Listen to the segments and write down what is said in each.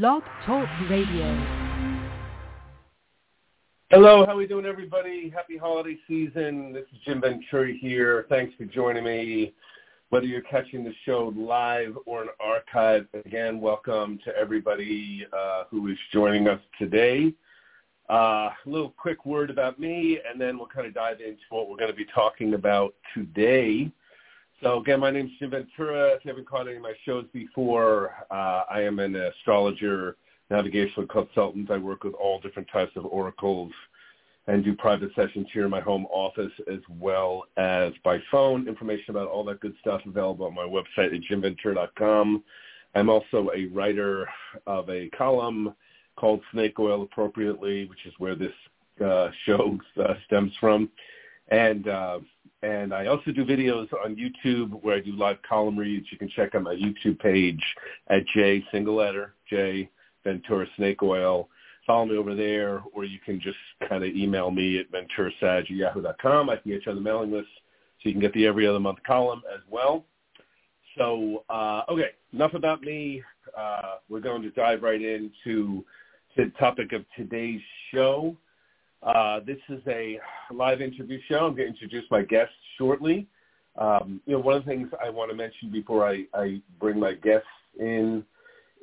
Blog Talk Radio. Hello, how we doing, everybody? Happy holiday season. This is Jim Ventura here. Thanks for joining me. Whether you're catching the show live or an archive, again, welcome to everybody uh, who is joining us today. Uh, a little quick word about me, and then we'll kind of dive into what we're going to be talking about today. So again, my name is Jim Ventura. If you haven't caught any of my shows before, uh, I am an astrologer, navigational consultant. I work with all different types of oracles and do private sessions here in my home office as well as by phone. Information about all that good stuff available on my website at jimventura.com. I'm also a writer of a column called Snake Oil Appropriately, which is where this uh, show uh, stems from. And uh, and I also do videos on YouTube where I do live column reads. You can check out my YouTube page at J single letter J Ventura Snake Oil. Follow me over there, or you can just kind of email me at venturasag at yahoo.com. I can get you on the mailing list so you can get the every other month column as well. So, uh, okay, enough about me. Uh, we're going to dive right into the topic of today's show. Uh, this is a live interview show. I'm going to introduce my guests shortly. Um, you know, one of the things I want to mention before I, I bring my guests in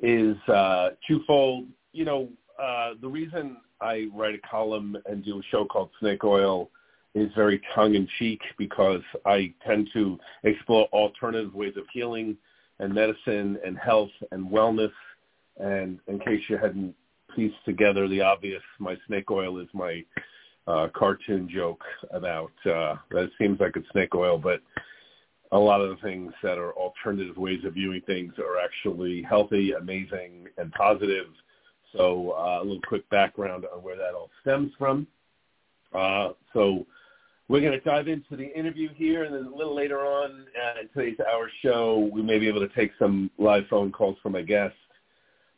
is uh, twofold. You know, uh, the reason I write a column and do a show called Snake Oil is very tongue-in-cheek because I tend to explore alternative ways of healing and medicine and health and wellness. And in case you hadn't piece together the obvious. My snake oil is my uh, cartoon joke about uh, that it seems like it's snake oil, but a lot of the things that are alternative ways of viewing things are actually healthy, amazing, and positive. So uh, a little quick background on where that all stems from. Uh, so we're going to dive into the interview here, and then a little later on uh, in today's hour show, we may be able to take some live phone calls from my guests.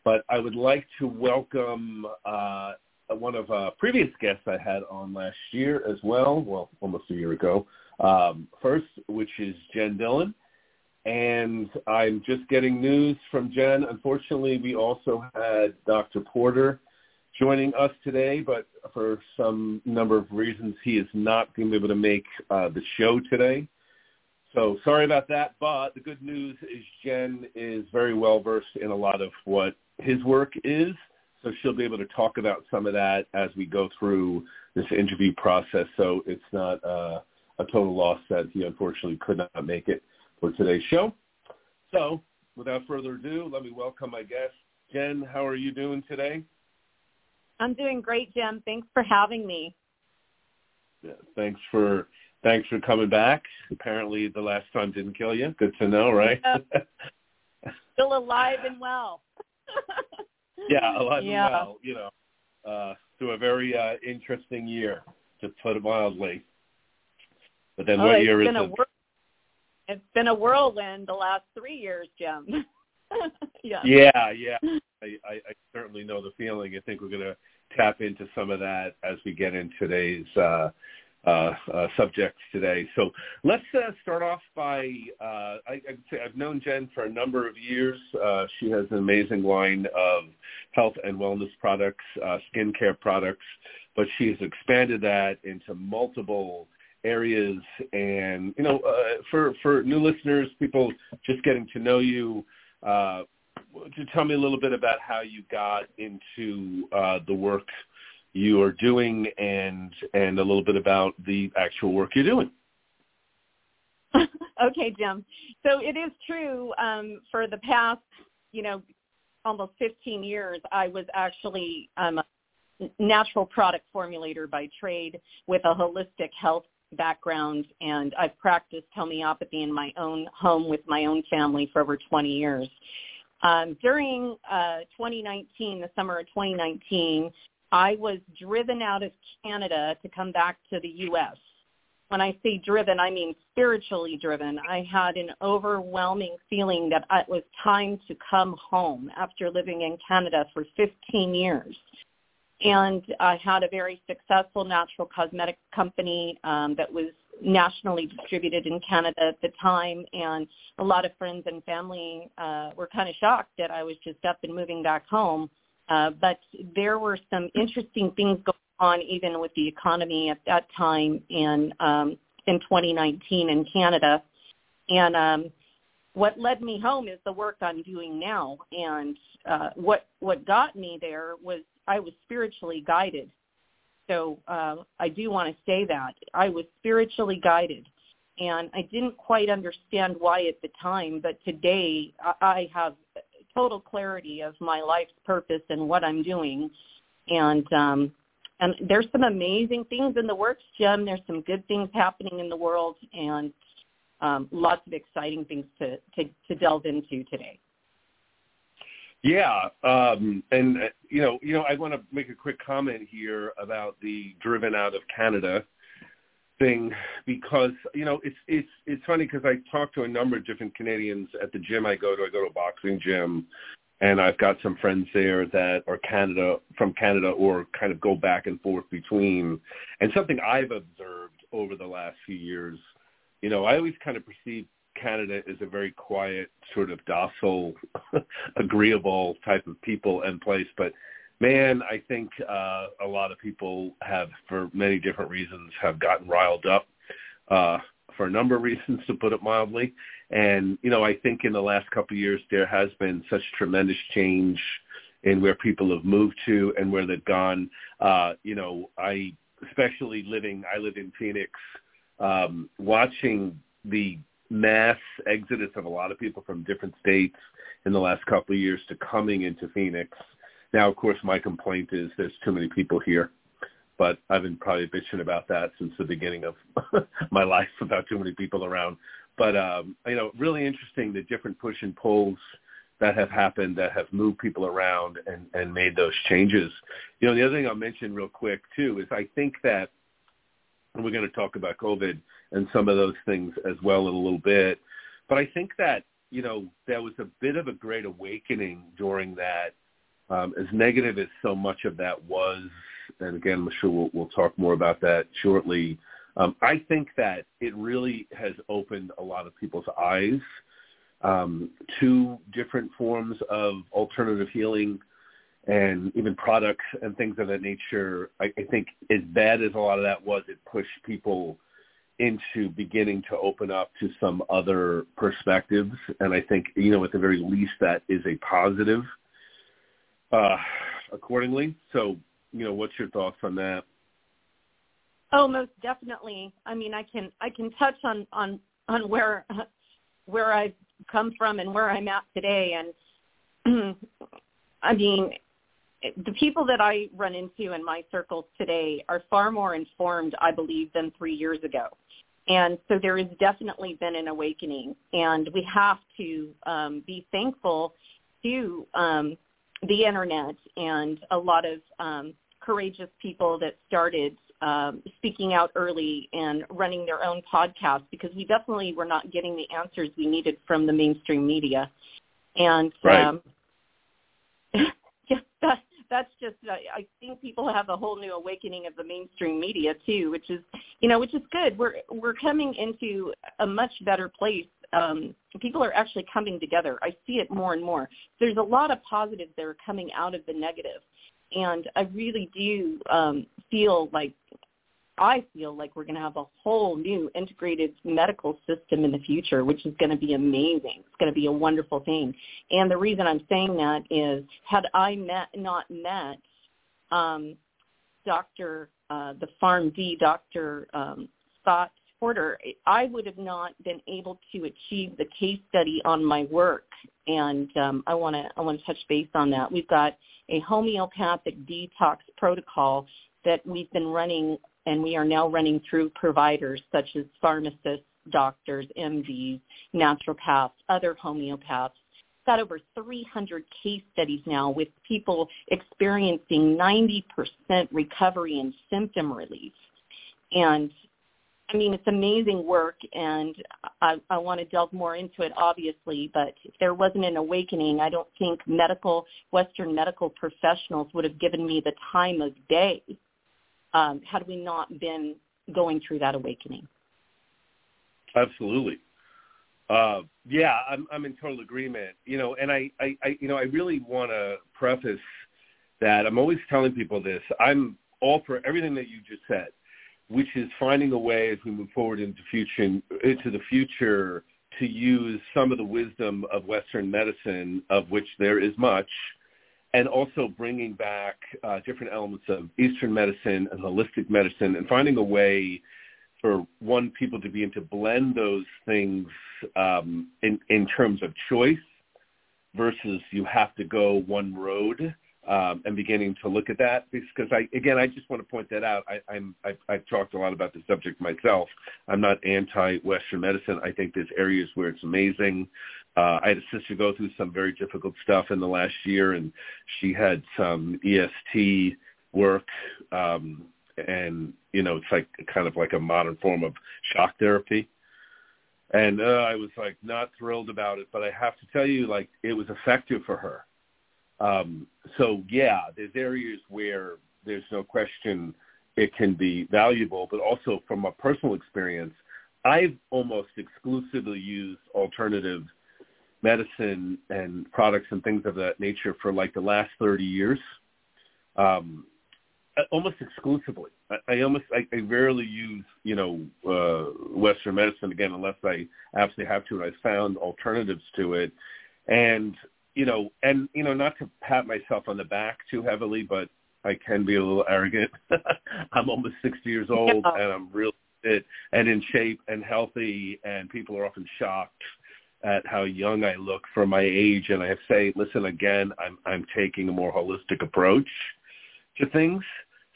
But I would like to welcome uh, one of uh, previous guests I had on last year as well, well, almost a year ago, um, first, which is Jen Dillon. And I'm just getting news from Jen. Unfortunately, we also had Dr. Porter joining us today, but for some number of reasons, he is not going to be able to make uh, the show today. So sorry about that, but the good news is Jen is very well versed in a lot of what his work is. So she'll be able to talk about some of that as we go through this interview process. So it's not uh, a total loss that he unfortunately could not make it for today's show. So without further ado, let me welcome my guest. Jen, how are you doing today? I'm doing great, Jim. Thanks for having me. Yeah, thanks for thanks for coming back. Apparently, the last time didn't kill you. Good to know, right? Still alive and well. yeah, alive yeah. and well. You know, uh, through a very uh, interesting year, to put it mildly. But then, oh, what year is it? Whir- it's been a whirlwind the last three years, Jim. yeah. Yeah, yeah. I, I, I certainly know the feeling. I think we're going to tap into some of that as we get in today's uh, uh, uh, subjects today. So let's uh, start off by uh, I, I'd say I've known Jen for a number of years. Uh, she has an amazing line of health and wellness products, uh, skincare products, but she has expanded that into multiple areas. And you know, for for new listeners, people just getting to know you. Uh, tell me a little bit about how you got into the work you are doing and and a little bit about the actual work you're doing. okay, Jim. So it is true. Um, for the past, you know, almost 15 years, I was actually um, a natural product formulator by trade with a holistic health background, and I've practiced homeopathy in my own home with my own family for over 20 years. Um, during uh, 2019, the summer of 2019, I was driven out of Canada to come back to the U.S. When I say driven, I mean spiritually driven. I had an overwhelming feeling that it was time to come home after living in Canada for 15 years. And I had a very successful natural cosmetic company um, that was nationally distributed in Canada at the time, and a lot of friends and family uh, were kind of shocked that I was just up and moving back home. Uh, but there were some interesting things going on even with the economy at that time in um, in 2019 in Canada, and um, what led me home is the work I'm doing now. And uh, what what got me there was I was spiritually guided. So uh, I do want to say that I was spiritually guided, and I didn't quite understand why at the time. But today I have total clarity of my life's purpose and what I'm doing, and um, and there's some amazing things in the works, Jim. There's some good things happening in the world, and um, lots of exciting things to, to, to delve into today. Yeah, um, and uh, you know, you know, I want to make a quick comment here about the driven out of Canada thing because you know it's it's it's funny because I talk to a number of different Canadians at the gym I go to. I go to a boxing gym, and I've got some friends there that are Canada from Canada or kind of go back and forth between. And something I've observed over the last few years you know, I always kind of perceive Canada as a very quiet, sort of docile, agreeable type of people and place. But man, I think uh, a lot of people have, for many different reasons, have gotten riled up uh, for a number of reasons, to put it mildly. And you know, I think in the last couple of years there has been such tremendous change in where people have moved to and where they've gone. Uh, you know, I especially living, I live in Phoenix um, watching the mass exodus of a lot of people from different states in the last couple of years to coming into Phoenix. Now, of course, my complaint is there's too many people here, but I've been probably bitching about that since the beginning of my life about too many people around. But um, you know, really interesting the different push and pulls that have happened that have moved people around and, and made those changes. You know, the other thing I'll mention real quick too is I think that we're going to talk about COVID and some of those things as well in a little bit. But I think that, you know, there was a bit of a great awakening during that, um, as negative as so much of that was. And again, I'm sure we'll, we'll talk more about that shortly. Um, I think that it really has opened a lot of people's eyes um, to different forms of alternative healing and even products and things of that nature. I, I think as bad as a lot of that was, it pushed people into beginning to open up to some other perspectives. And I think, you know, at the very least, that is a positive uh, accordingly. So, you know, what's your thoughts on that? Oh, most definitely. I mean, I can I can touch on on on where where I've come from and where I'm at today, and I mean, the people that I run into in my circles today are far more informed, I believe, than three years ago. And so there has definitely been an awakening, and we have to um, be thankful to um, the internet and a lot of um, courageous people that started um, speaking out early and running their own podcasts because we definitely were not getting the answers we needed from the mainstream media. And right. um, yeah, that, that's just I think people have a whole new awakening of the mainstream media too, which is you know which is good. We're we're coming into a much better place. Um, people are actually coming together. I see it more and more. There's a lot of positives that are coming out of the negative, and I really do um, feel like I feel like we're going to have a whole new integrated medical system in the future, which is going to be amazing. It's going to be a wonderful thing. And the reason I'm saying that is, had I met not met um, Dr. Uh, the PharmD, Dr. Um, Scott Porter, I would have not been able to achieve the case study on my work. And um, I want to I want to touch base on that. We've got a homeopathic detox protocol that we've been running and we are now running through providers such as pharmacists, doctors, MDs, naturopaths, other homeopaths. We've Got over 300 case studies now with people experiencing 90% recovery and symptom relief. And I mean, it's amazing work, and I, I want to delve more into it, obviously. But if there wasn't an awakening, I don't think medical Western medical professionals would have given me the time of day um, had we not been going through that awakening. Absolutely. Uh, yeah, I'm, I'm in total agreement. You know, and I, I, I you know, I really want to preface that I'm always telling people this. I'm all for everything that you just said, which is finding a way as we move forward into future into the future to use some of the wisdom of Western medicine, of which there is much, and also bringing back uh, different elements of Eastern medicine and holistic medicine, and finding a way for one people to be able to blend those things um, in in terms of choice versus you have to go one road um, and beginning to look at that because I again I just want to point that out. I, I'm I've, I've talked a lot about the subject myself. I'm not anti-Western medicine. I think there's areas where it's amazing. Uh, I had a sister go through some very difficult stuff in the last year, and she had some EST work, um, and you know it's like kind of like a modern form of shock therapy. And uh, I was like not thrilled about it, but I have to tell you, like it was effective for her um, so yeah, there's areas where there's no question it can be valuable, but also from a personal experience, I've almost exclusively used alternative medicine and products and things of that nature for like the last 30 years. Um, almost exclusively. I, I almost I, I rarely use you know uh, Western medicine again unless I absolutely have to, and I found alternatives to it. And you know, and you know, not to pat myself on the back too heavily, but I can be a little arrogant. I'm almost 60 years old, yeah. and I'm real fit and in shape and healthy, and people are often shocked at how young I look for my age. And I say, listen, again, I'm I'm taking a more holistic approach to things.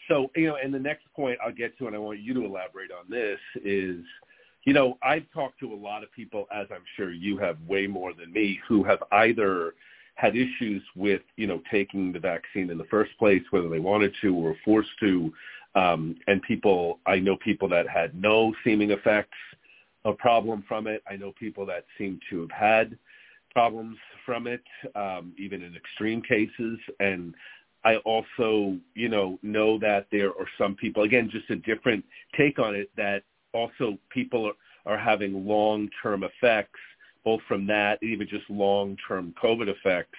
So, you know, and the next point I'll get to, and I want you to elaborate on this, is you know, I've talked to a lot of people, as I'm sure you have way more than me, who have either had issues with, you know, taking the vaccine in the first place, whether they wanted to or were forced to. Um, and people, I know people that had no seeming effects a problem from it. I know people that seem to have had problems from it, um, even in extreme cases. And I also, you know, know that there are some people, again, just a different take on it, that also people are, are having long-term effects, both from that, even just long-term COVID effects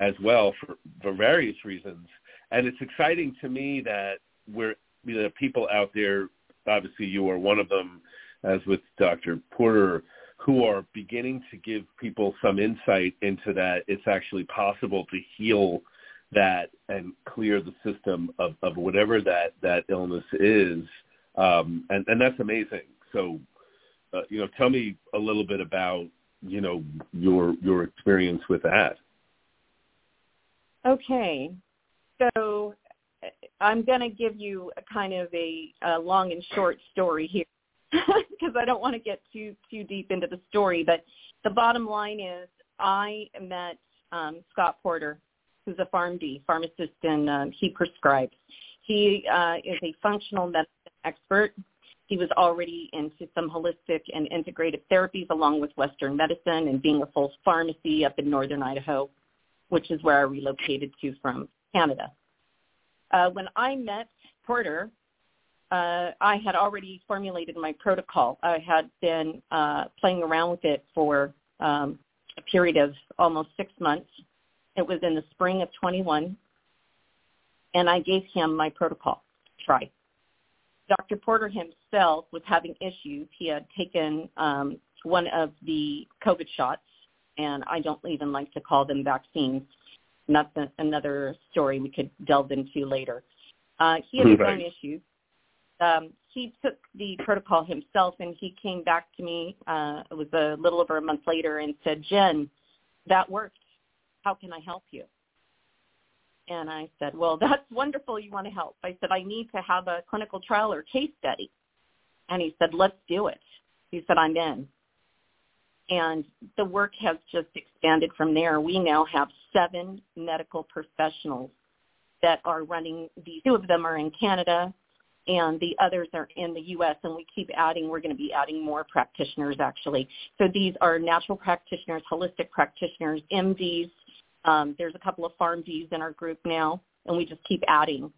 as well for, for various reasons. And it's exciting to me that we're, you know, people out there, obviously you are one of them, as with Dr. Porter, who are beginning to give people some insight into that it's actually possible to heal that and clear the system of, of whatever that, that illness is. Um, and, and that's amazing. So, uh, you know, tell me a little bit about, you know, your your experience with that. Okay, so uh, I'm going to give you a kind of a, a long and short story here because I don't want to get too too deep into the story. But the bottom line is, I met um, Scott Porter, who's a PharmD pharmacist, and um, he prescribes. He uh, is a functional medicine expert he was already into some holistic and integrative therapies along with Western medicine and being a full pharmacy up in northern Idaho, which is where I relocated to from Canada. Uh, when I met Porter, uh, I had already formulated my protocol. I had been uh, playing around with it for um, a period of almost six months. It was in the spring of 21, and I gave him my protocol to try. Dr. Porter himself was having issues. He had taken um, one of the COVID shots, and I don't even like to call them vaccines. That's a, another story we could delve into later. Uh, he had his own issues. Um, he took the protocol himself, and he came back to me. Uh, it was a little over a month later, and said, "Jen, that worked. How can I help you?" And I said, well, that's wonderful you want to help. I said, I need to have a clinical trial or case study. And he said, let's do it. He said, I'm in. And the work has just expanded from there. We now have seven medical professionals that are running these. Two of them are in Canada and the others are in the U.S. And we keep adding, we're going to be adding more practitioners actually. So these are natural practitioners, holistic practitioners, MDs, um, there's a couple of PharmDs in our group now, and we just keep adding.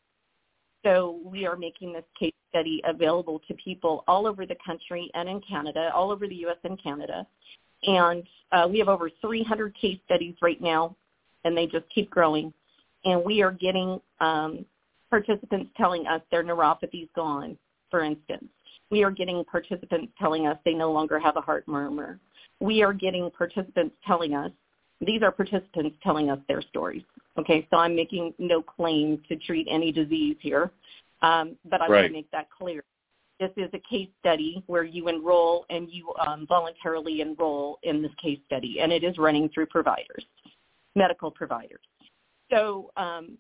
So we are making this case study available to people all over the country and in Canada, all over the U.S. and Canada. And uh, we have over 300 case studies right now, and they just keep growing. And we are getting um, participants telling us their neuropathy's gone, for instance. We are getting participants telling us they no longer have a heart murmur. We are getting participants telling us, these are participants telling us their stories. Okay, so I'm making no claim to treat any disease here, um, but I right. want to make that clear. This is a case study where you enroll and you um, voluntarily enroll in this case study, and it is running through providers, medical providers. So um,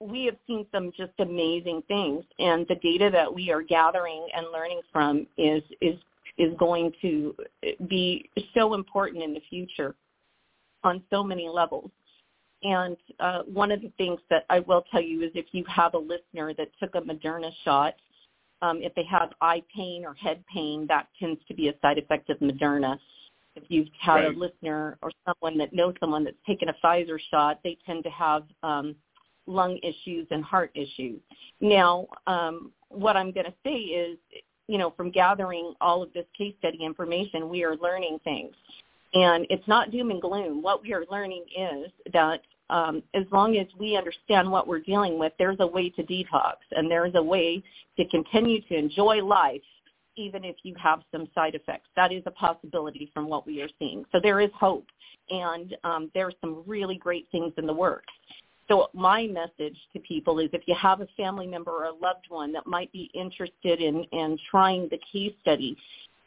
we have seen some just amazing things, and the data that we are gathering and learning from is is is going to be so important in the future on so many levels. And uh, one of the things that I will tell you is if you have a listener that took a Moderna shot um, if they have eye pain or head pain, that tends to be a side effect of Moderna. If you've had right. a listener or someone that knows someone that's taken a Pfizer shot, they tend to have um, lung issues and heart issues. Now, um, what I'm going to say is, you know, from gathering all of this case study information, we are learning things. And it's not doom and gloom. What we are learning is that um, as long as we understand what we're dealing with, there's a way to detox and there's a way to continue to enjoy life even if you have some side effects. That is a possibility from what we are seeing. So there is hope and um, there are some really great things in the works. So my message to people is if you have a family member or a loved one that might be interested in, in trying the case study,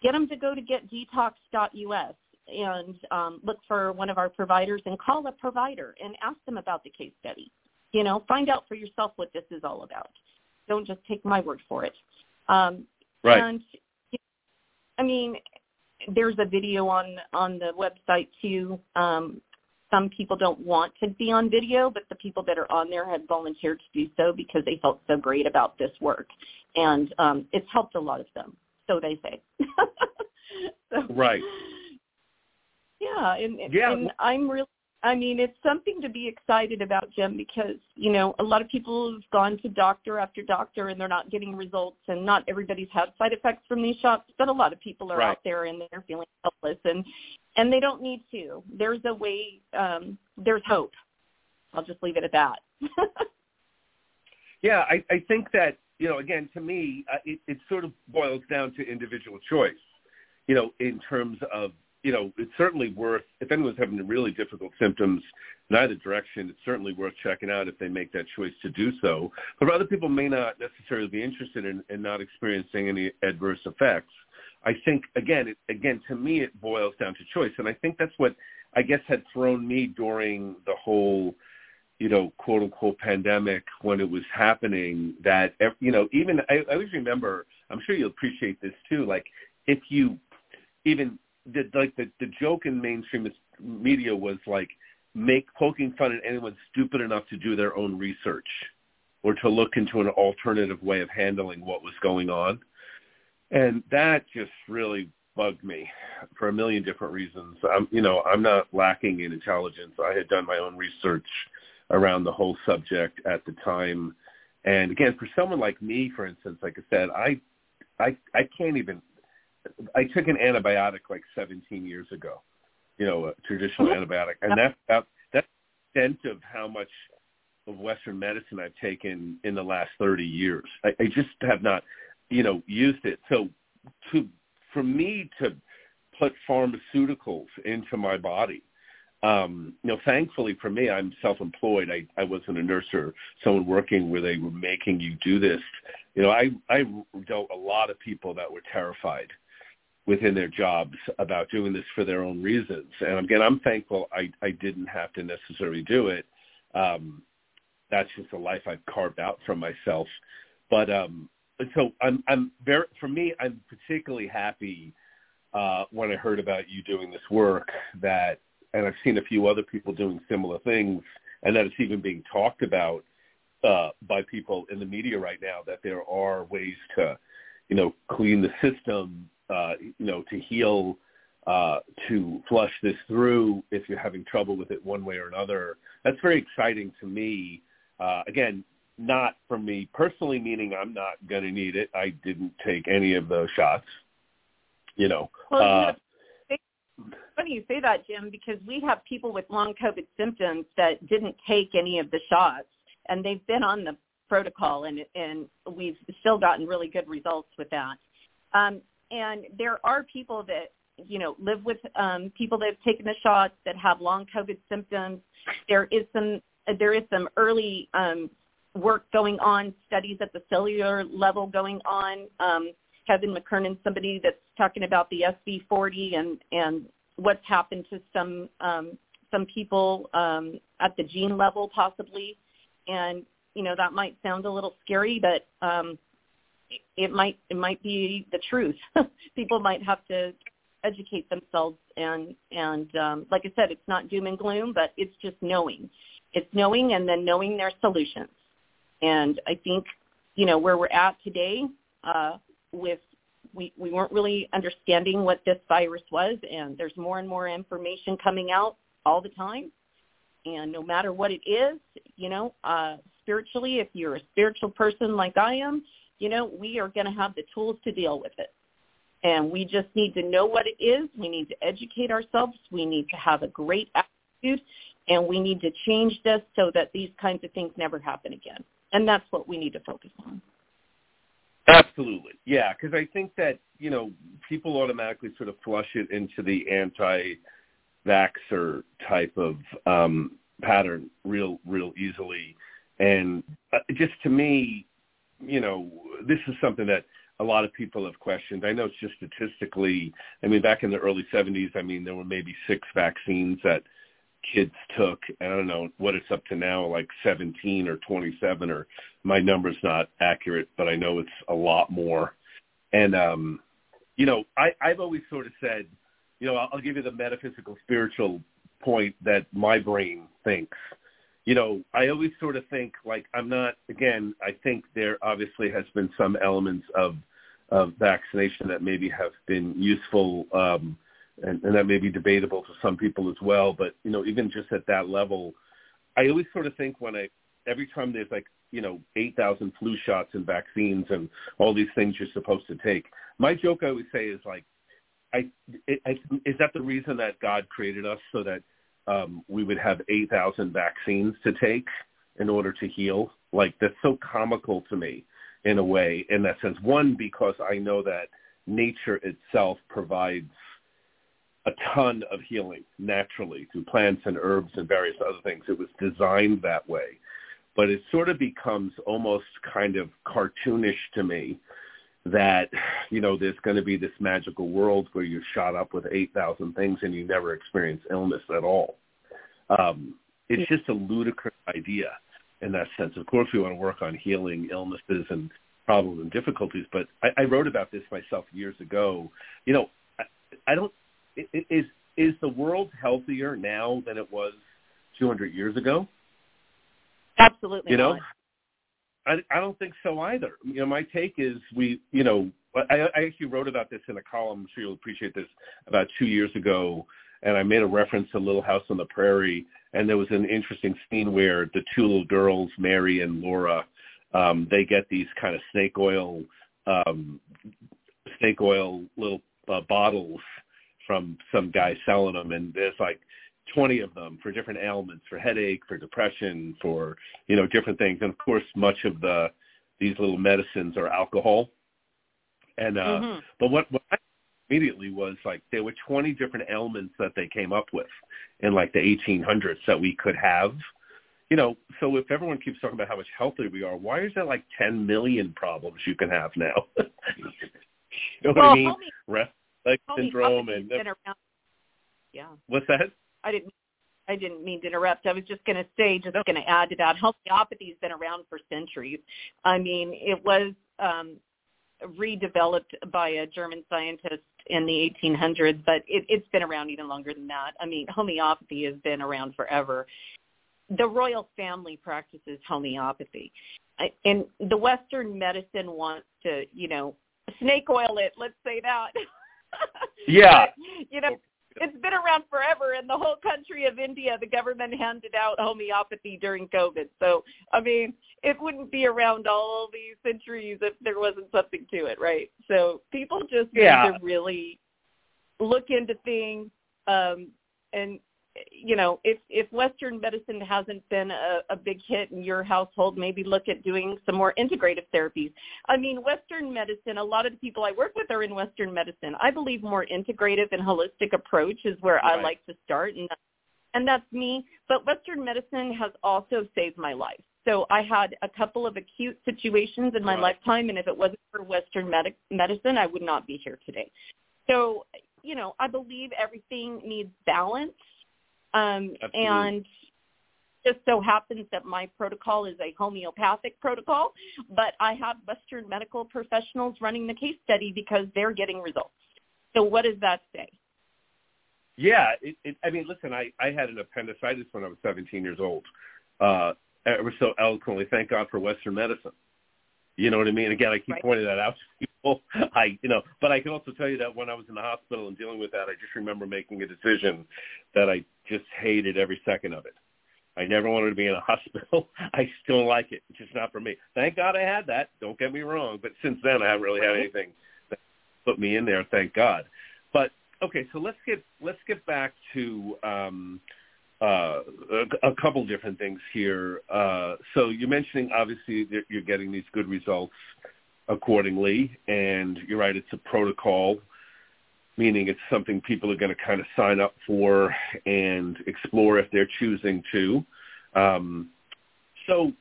get them to go to getdetoxed.us and um, look for one of our providers and call a provider and ask them about the case study. You know, find out for yourself what this is all about. Don't just take my word for it. Um, right. And I mean, there's a video on on the website too. Um, some people don't want to be on video, but the people that are on there have volunteered to do so because they felt so great about this work, and um, it's helped a lot of them. So they say. so, right. Yeah, and, yeah. and I'm really I mean, it's something to be excited about, Jim, because, you know, a lot of people have gone to doctor after doctor and they're not getting results and not everybody's had side effects from these shots, but a lot of people are right. out there and they're feeling helpless and and they don't need to. There's a way um there's hope. I'll just leave it at that. yeah, I I think that, you know, again, to me, uh, it it sort of boils down to individual choice. You know, in terms of you know, it's certainly worth, if anyone's having really difficult symptoms in either direction, it's certainly worth checking out if they make that choice to do so. But other people may not necessarily be interested in, in not experiencing any adverse effects. I think, again, it, again, to me, it boils down to choice. And I think that's what I guess had thrown me during the whole, you know, quote unquote pandemic when it was happening that, eh, you know, even I, I always remember, I'm sure you'll appreciate this too, like if you even the like the the joke in mainstream media was like make poking fun at anyone stupid enough to do their own research or to look into an alternative way of handling what was going on. And that just really bugged me for a million different reasons. I'm, you know, I'm not lacking in intelligence. I had done my own research around the whole subject at the time. And again, for someone like me, for instance, like I said, I, I, I can't even I took an antibiotic like 17 years ago, you know, a traditional Mm-hmm. antibiotic, and that that that's extent of how much of Western medicine I've taken in the last 30 years. I, I just have not, you know, used it. So to for me to put pharmaceuticals into my body, um, you know, thankfully for me, I'm self-employed. I, I wasn't a nurse or someone working where they were making you do this. You know, I, I dealt a lot of people that were terrified within their jobs about doing this for their own reasons. And again, I'm thankful I, I didn't have to necessarily do it. Um, that's just a life I've carved out for myself. But um, so I'm, I'm very, for me, I'm particularly happy uh, when I heard about you doing this work that, and I've seen a few other people doing similar things, and that it's even being talked about uh, by people in the media right now that there are ways to, you know, clean the system uh, you know, to heal, uh, to flush this through if you're having trouble with it one way or another. That's very exciting to me. Uh, again, not for me personally, meaning I'm not going to need it. I didn't take any of those shots. You know. Well, uh, you know, funny you say that, Jim, because we have people with long COVID symptoms that didn't take any of the shots, and they've been on the protocol, and and we've still gotten really good results with that. Um, and there are people that you know live with um, people that have taken the shots that have long COVID symptoms. There is some there is some early um, work going on, studies at the cellular level going on. Um, Kevin McKernan, somebody that's talking about the SV40 and and what's happened to some um, some people um, at the gene level possibly, and you know that might sound a little scary, but um, it might it might be the truth. people might have to educate themselves and and um, like I said, it's not doom and gloom, but it's just knowing. It's knowing and then knowing their solutions. And I think you know where we're at today uh, with we we weren't really understanding what this virus was, and there's more and more information coming out all the time. And no matter what it is, you know, uh, spiritually, if you're a spiritual person like I am, you know, we are going to have the tools to deal with it. And we just need to know what it is. We need to educate ourselves. We need to have a great attitude. And we need to change this so that these kinds of things never happen again. And that's what we need to focus on. Absolutely. Yeah, because I think that, you know, people automatically sort of flush it into the anti-vaxxer type of um, pattern real, real easily. And uh, just to me, you know, this is something that a lot of people have questioned. I know it's just statistically, I mean, back in the early 70s, I mean, there were maybe six vaccines that kids took. And I don't know what it's up to now, like 17 or 27 or my number's not accurate, but I know it's a lot more. And, um, you know, I, I've always sort of said, you know, I'll, I'll give you the metaphysical spiritual point that my brain thinks you know, I always sort of think like I'm not. Again, I think there obviously has been some elements of of vaccination that maybe have been useful, um, and, and that may be debatable to some people as well. But you know, even just at that level, I always sort of think when I every time there's like you know 8,000 flu shots and vaccines and all these things you're supposed to take. My joke I always say is like, I, I is that the reason that God created us so that um, we would have 8,000 vaccines to take in order to heal. Like that's so comical to me in a way, in that sense. One, because I know that nature itself provides a ton of healing naturally through plants and herbs and various other things. It was designed that way. But it sort of becomes almost kind of cartoonish to me that you know there's going to be this magical world where you're shot up with 8,000 things and you never experience illness at all. Um, it's just a ludicrous idea in that sense. Of course, we want to work on healing illnesses and problems and difficulties, but I, I wrote about this myself years ago. You know, I, I don't is is the world healthier now than it was 200 years ago? Absolutely. You know, not. I, I don't think so either. You know, my take is we, you know, I, I actually wrote about this in a column. I'm sure you'll appreciate this about two years ago, and I made a reference to Little House on the Prairie, and there was an interesting scene where the two little girls, Mary and Laura, um, they get these kind of snake oil, um, snake oil little uh, bottles from some guy selling them, and there's like 20 of them for different ailments, for headache, for depression, for, you know, different things. And of course, much of the, these little medicines are alcohol. And, uh, mm-hmm. but what, what I immediately was like, there were 20 different ailments that they came up with in like the 1800s that we could have. You know, so if everyone keeps talking about how much healthier we are, why is there like 10 million problems you can have now? you know well, what I mean? Rest leg syndrome and yeah. What's that? I didn't I didn't mean to interrupt. I was just going to say, just going to add to that, homeopathy has been around for centuries. I mean, it was um, redeveloped by a German scientist in the 1800s, but it, it's been around even longer than that. I mean, homeopathy has been around forever. The royal family practices homeopathy, I, and the Western medicine wants to, you know, snake oil it. Let's say that. Yeah. But, you know, it's been around forever. In the whole country of India, the government handed out homeopathy during COVID. So, I mean, it wouldn't be around all these centuries if there wasn't something to it, right? So people just yeah. need to really look into things um, and you know, if if Western medicine hasn't been a, a big hit in your household, maybe look at doing some more integrative therapies. I mean, Western medicine. A lot of the people I work with are in Western medicine. I believe more integrative and holistic approach is where right. I like to start, and and that's me. But Western medicine has also saved my life. So I had a couple of acute situations in my right. lifetime, and if it wasn't for Western med- medicine, I would not be here today. So, you know, I believe everything needs balance um, and just so happens that my protocol is a homeopathic protocol, but I have Western medical professionals running the case study because they're getting results. So what does that say? Yeah, it, it, I mean, listen, I, I had an appendicitis when I was 17 years old. Uh, ever so eloquently, thank God for Western medicine. You know what I mean? Again, I keep right. pointing that out I, you know, but I can also tell you that when I was in the hospital and dealing with that, I just remember making a decision that I just hated every second of it. I never wanted to be in a hospital. I still like it. It's just not for me. Thank God I had that. Don't get me wrong. But since then, I haven't really had anything that put me in there. Thank God. But okay, so let's get let's get back to um, uh, a, a couple different things here. Uh, so you're mentioning obviously that you're getting these good results accordingly, and you're right. It's a protocol meaning it's something people are going to kind of sign up for and explore if they're choosing to. Um, so,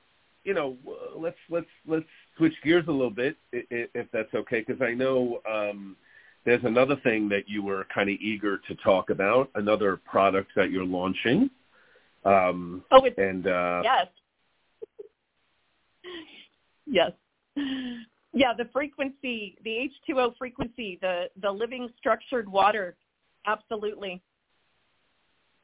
you know, let's let's let's switch gears a little bit, if that's okay, because I know um, there's another thing that you were kind of eager to talk about, another product that you're launching. Um, oh, it's, and uh, yes, yes. Yeah, the frequency, the H2O frequency, the, the living structured water, absolutely.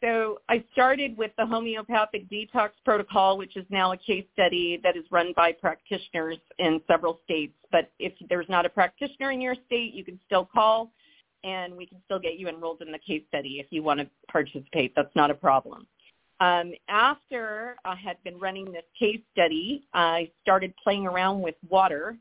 So I started with the homeopathic detox protocol, which is now a case study that is run by practitioners in several states. But if there's not a practitioner in your state, you can still call and we can still get you enrolled in the case study if you want to participate. That's not a problem. Um, after I had been running this case study, I started playing around with water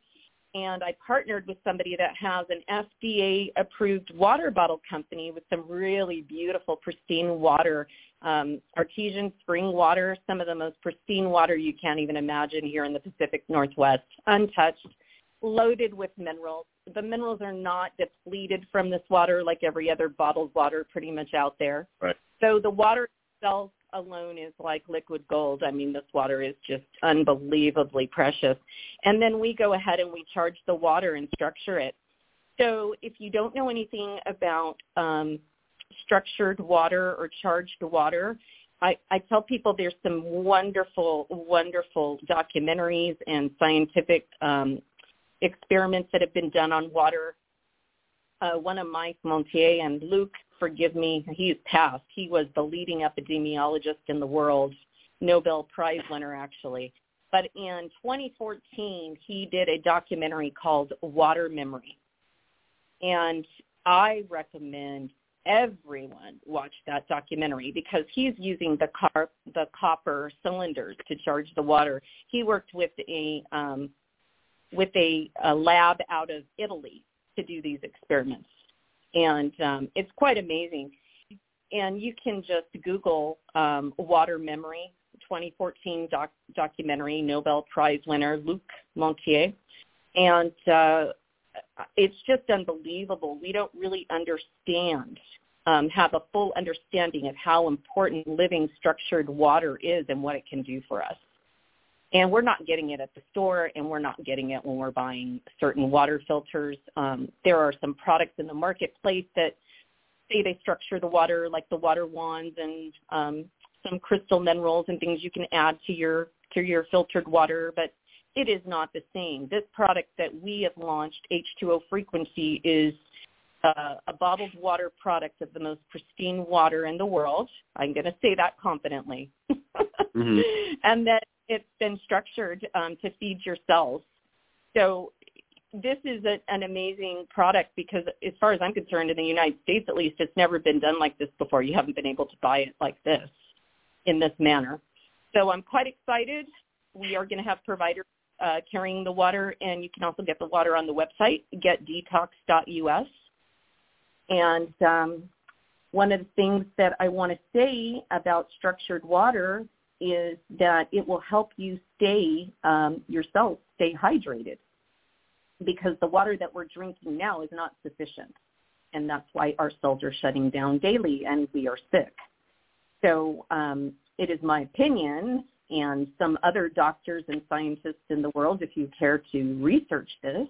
and I partnered with somebody that has an FDA approved water bottle company with some really beautiful pristine water, um, artesian spring water, some of the most pristine water you can't even imagine here in the Pacific Northwest, untouched, loaded with minerals. The minerals are not depleted from this water like every other bottled water pretty much out there. Right. So the water itself alone is like liquid gold. I mean, this water is just unbelievably precious. And then we go ahead and we charge the water and structure it. So if you don't know anything about um, structured water or charged water, I, I tell people there's some wonderful, wonderful documentaries and scientific um, experiments that have been done on water. Uh, one of Mike Montagnier and Luc forgive me, he's passed. He was the leading epidemiologist in the world, Nobel Prize winner actually. But in 2014, he did a documentary called Water Memory. And I recommend everyone watch that documentary because he's using the car the copper cylinders to charge the water. He worked with a um, with a, a lab out of Italy to do these experiments and um, it's quite amazing. And you can just Google um, Water Memory 2014 doc- documentary, Nobel Prize winner Luc Montagnier, and uh, it's just unbelievable. We don't really understand, um, have a full understanding of how important living structured water is and what it can do for us and we're not getting it at the store and we're not getting it when we're buying certain water filters. Um, there are some products in the marketplace that say they structure the water like the water wands and um, some crystal minerals and things you can add to your to your filtered water, but it is not the same. This product that we have launched, H2O Frequency, is uh, a bottled water product of the most pristine water in the world. I'm going to say that confidently. mm-hmm. And that it's been structured um, to feed your cells. So this is a, an amazing product because as far as I'm concerned, in the United States at least, it's never been done like this before. You haven't been able to buy it like this in this manner. So I'm quite excited. We are going to have providers uh, carrying the water, and you can also get the water on the website, getdetoxed.us. And um, one of the things that I want to say about structured water is that it will help you stay um, yourself stay hydrated because the water that we're drinking now is not sufficient. And that's why our cells are shutting down daily and we are sick. So um, it is my opinion and some other doctors and scientists in the world, if you care to research this,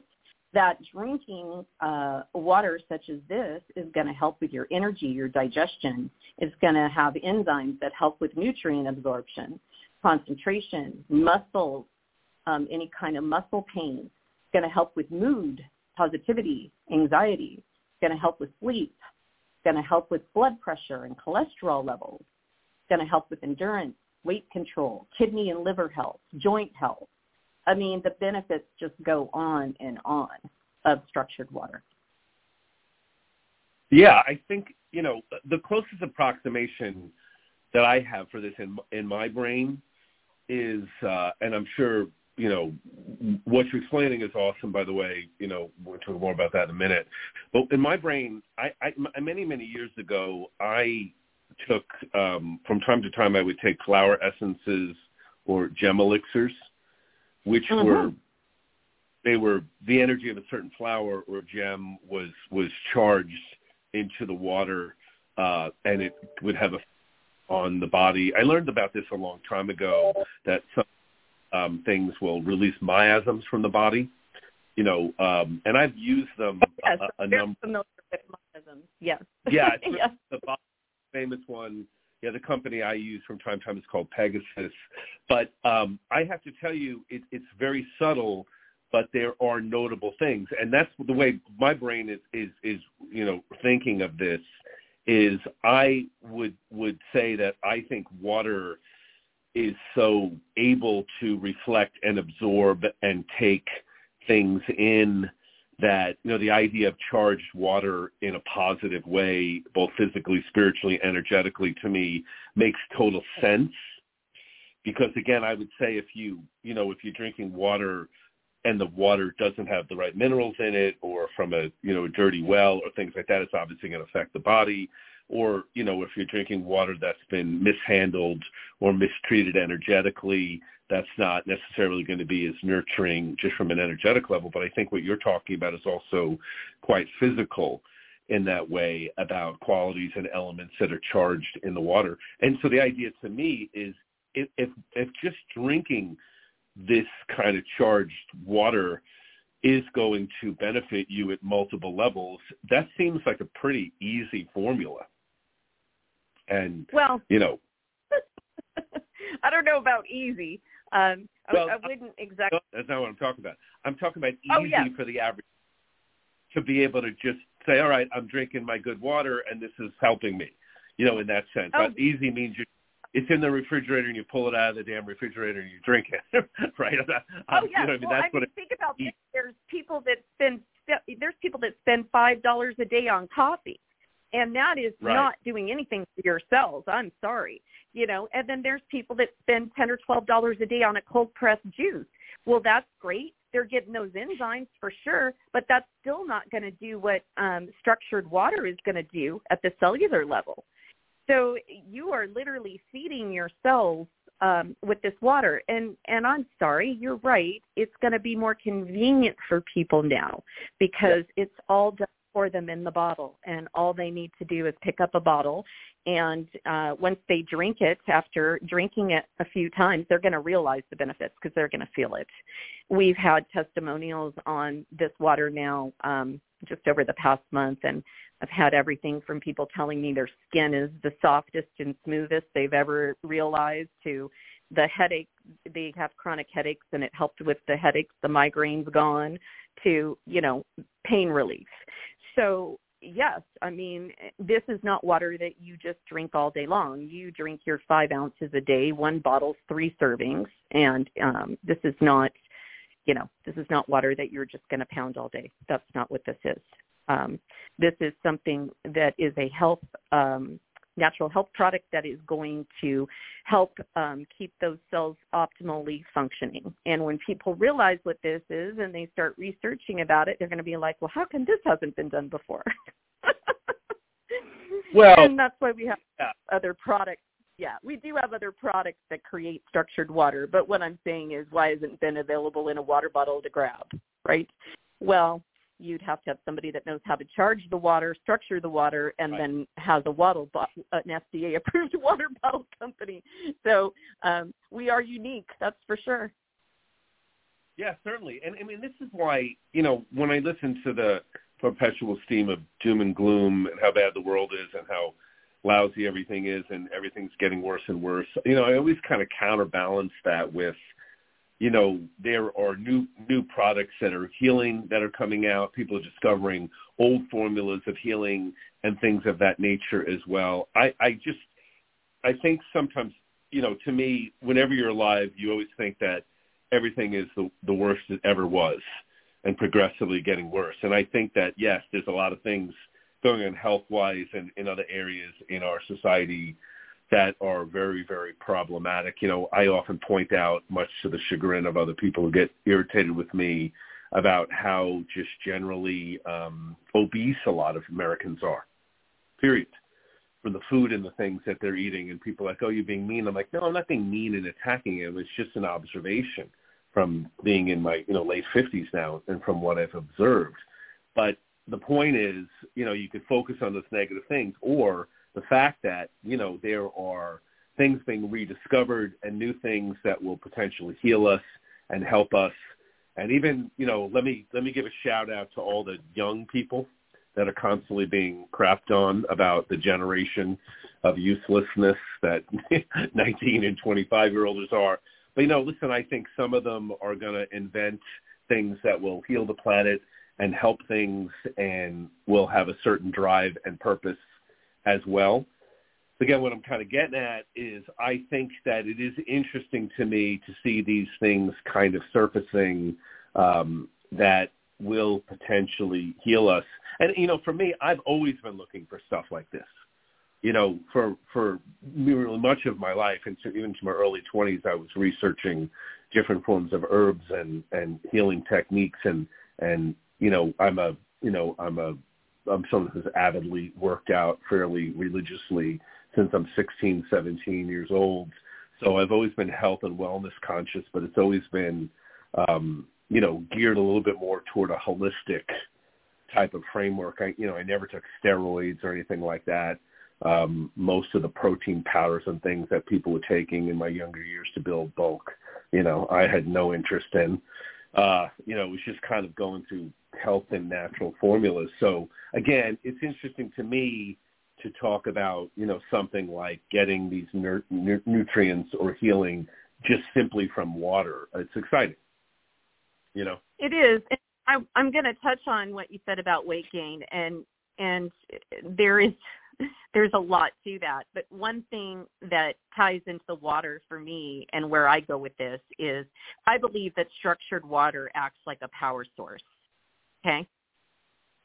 that drinking uh, water such as this is going to help with your energy, your digestion. It's going to have enzymes that help with nutrient absorption, concentration, muscles, um, any kind of muscle pain. It's going to help with mood, positivity, anxiety. It's going to help with sleep. It's going to help with blood pressure and cholesterol levels. It's going to help with endurance, weight control, kidney and liver health, joint health. I mean, the benefits just go on and on of structured water. Yeah, I think, you know, the closest approximation that I have for this in in my brain is uh and I'm sure, you know, what you're explaining is awesome by the way, you know, we'll talk more about that in a minute. But in my brain, I, I many many years ago, I took um from time to time I would take flower essences or gem elixirs which mm-hmm. were they were the energy of a certain flower or gem was was charged into the water uh, and it would have a on the body. I learned about this a long time ago that some um, things will release miasms from the body. You know, um, and I've used them yes, a, a number. Familiar with miasms. Yes. Yeah, it's yes. the famous one yeah, the company I use from time to time is called Pegasus. But um, I have to tell you, it, it's very subtle, but there are notable things, and that's the way my brain is is is you know thinking of this. Is I would would say that I think water is so able to reflect and absorb and take things in that you know the idea of charged water in a positive way both physically spiritually energetically to me makes total sense. Because again i would say if you you know if you're drinking water and the water doesn't have the right minerals in it or from a you know a dirty well or things like that it's obviously going to affect the body or you know if you're drinking water that's been mishandled or mistreated energetically that's not necessarily going to be as nurturing just from an energetic level. But I think what you're talking about is also quite physical in that way about qualities and elements that are charged in the water. And so the idea to me is if if, if just drinking this kind of charged water is going to benefit you at multiple levels, that seems like a pretty easy formula. And well, you know, I don't know about easy. Um, well, I, I wouldn't exactly. That's not what I'm talking about. I'm talking about easy oh, yeah. for the average to be able to just say, all right, I'm drinking my good water, and this is helping me. You know, in that sense. Oh. But easy means you it's in the refrigerator and you pull it out of the damn refrigerator and you drink it, right? oh yeah. You know I mean? well, I mean, think about this. There's people that spend there's people that spend five dollars a day on coffee, and that is right. not doing anything for your cells. I'm sorry you know, and then there's people that spend ten or twelve dollars a day on a cold pressed juice. Well, that's great. They're getting those enzymes for sure, but that's still not going to do what um, structured water is going to do at the cellular level. So you are literally feeding your cells um, with this water. And and I'm sorry, you're right. It's going to be more convenient for people now because it's all done for them in the bottle, and all they need to do is pick up a bottle and uh, once they drink it, after drinking it a few times, they're going to realize the benefits because they're going to feel it. We've had testimonials on this water now um, just over the past month, and I've had everything from people telling me their skin is the softest and smoothest they've ever realized to the headache they have chronic headaches and it helped with the headaches the migraines gone to you know pain relief so yes, I mean, this is not water that you just drink all day long. You drink your five ounces a day, one bottle's three servings, and um, this is not you know, this is not water that you're just going to pound all day. That's not what this is. Um, this is something that is a health, um, natural health product that is going to help um, keep those cells optimally functioning. And when people realize what this is and they start researching about it, they're going to be like, well, how come this hasn't been done before? well, and that's why we have yeah. other products yeah, we do have other products that create structured water, but what I'm saying is why hasn't been available in a water bottle to grab, right? Well, you'd have to have somebody that knows how to charge the water, structure the water, and right. then has a water bo- an FDA approved water bottle company. So um, we are unique, that's for sure. Yeah, certainly. And I mean, this is why you know when I listen to the perpetual stream of doom and gloom and how bad the world is and how lousy everything is and everything's getting worse and worse. You know, I always kind of counterbalance that with, you know, there are new new products that are healing that are coming out. People are discovering old formulas of healing and things of that nature as well. I, I just I think sometimes, you know, to me, whenever you're alive, you always think that everything is the, the worst it ever was and progressively getting worse. And I think that yes, there's a lot of things going on health-wise and in other areas in our society that are very, very problematic. You know, I often point out, much to the chagrin of other people who get irritated with me, about how just generally um, obese a lot of Americans are. Period. For the food and the things that they're eating, and people are like, "Oh, you're being mean." I'm like, "No, I'm not being mean and attacking him. It's just an observation from being in my you know late 50s now, and from what I've observed." But the point is, you know, you could focus on those negative things or the fact that, you know, there are things being rediscovered and new things that will potentially heal us and help us. And even, you know, let me let me give a shout out to all the young people that are constantly being crapped on about the generation of uselessness that 19 and 25 year olds are. But you know, listen, I think some of them are going to invent things that will heal the planet and help things and will have a certain drive and purpose as well. Again, what I'm kind of getting at is I think that it is interesting to me to see these things kind of surfacing um, that will potentially heal us. And you know, for me, I've always been looking for stuff like this. You know, for for really much of my life, and even to my early 20s, I was researching different forms of herbs and and healing techniques and and you know, I'm a, you know, I'm a, I'm someone who's avidly worked out fairly religiously since I'm 16, 17 years old. So I've always been health and wellness conscious, but it's always been, um, you know, geared a little bit more toward a holistic type of framework. I, you know, I never took steroids or anything like that. Um, most of the protein powders and things that people were taking in my younger years to build bulk, you know, I had no interest in. Uh, you know, it was just kind of going through health and natural formulas. So again, it's interesting to me to talk about, you know, something like getting these ner- nu- nutrients or healing just simply from water. It's exciting, you know. It is. I, I'm going to touch on what you said about weight gain, and and there is there's a lot to that. But one thing that ties into the water for me and where I go with this is I believe that structured water acts like a power source. Okay.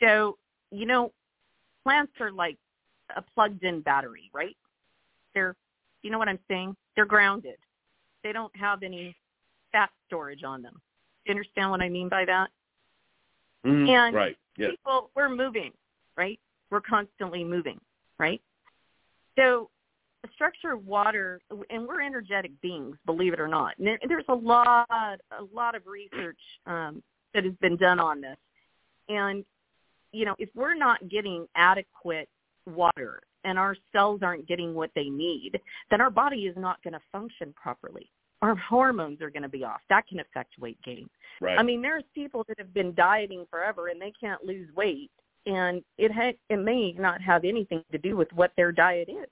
So, you know, plants are like a plugged in battery, right? They're, you know what I'm saying? They're grounded. They don't have any fat storage on them. Do you understand what I mean by that? Mm-hmm. And right. Yes. people, we're moving, right? We're constantly moving, right? So the structure of water, and we're energetic beings, believe it or not. And there's a lot, a lot of research um, that has been done on this. And, you know, if we're not getting adequate water and our cells aren't getting what they need, then our body is not going to function properly. Our hormones are going to be off. That can affect weight gain. Right. I mean, there's people that have been dieting forever and they can't lose weight, and it ha- it may not have anything to do with what their diet is.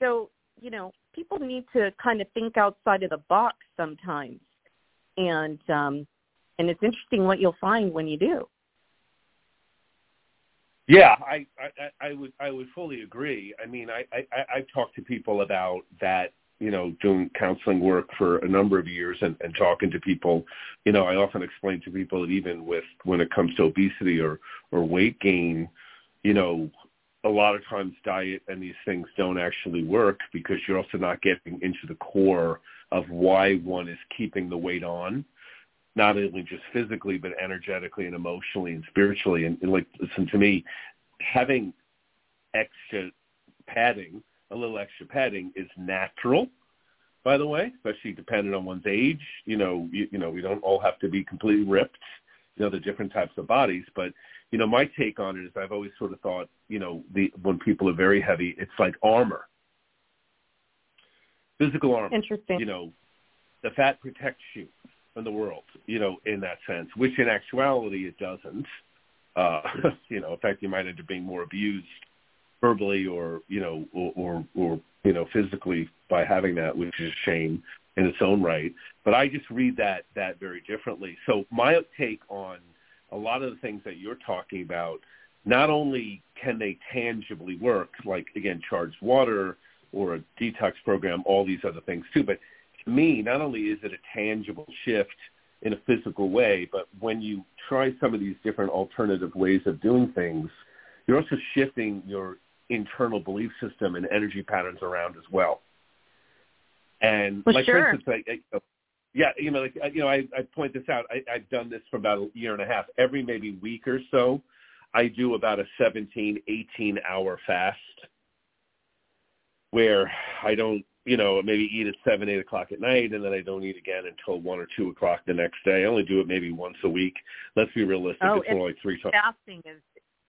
So, you know, people need to kind of think outside of the box sometimes. And um and it's interesting what you'll find when you do. Yeah, I, I, I would I would fully agree. I mean, I, I I've talked to people about that you know, doing counseling work for a number of years and, and talking to people, you know, I often explain to people that even with when it comes to obesity or or weight gain, you know, a lot of times diet and these things don't actually work because you're also not getting into the core of why one is keeping the weight on not only just physically but energetically and emotionally and spiritually. And, and like listen to me having extra padding a little extra padding is natural by the way especially depending on one's age. You know you, you know we don't all have to be completely ripped you know the different types of bodies. But you know my take on it is i've always sort of thought you know the when people are very heavy it's like armor. Physical armor interesting. you know the fat protects you in the world, you know, in that sense, which in actuality it doesn't. Uh, you know, in fact, you might end up being more abused verbally or, you know, or, or, or, you know, physically by having that, which is a shame in its own right. But I just read that, that very differently. So my take on a lot of the things that you're talking about, not only can they tangibly work, like, again, charged water or a detox program, all these other things too, but to me, not only is it a tangible shift in a physical way, but when you try some of these different alternative ways of doing things, you're also shifting your internal belief system and energy patterns around as well. And well, like sure. for instance, I, I, oh, yeah, you know, like you know, I, I point this out. I, I've done this for about a year and a half. Every maybe week or so, I do about a 17, 18 hour fast where I don't you know, maybe eat at seven, eight o'clock at night, and then I don't eat again until one or two o'clock the next day. I only do it maybe once a week. Let's be realistic; oh, it's more like three times. Fasting is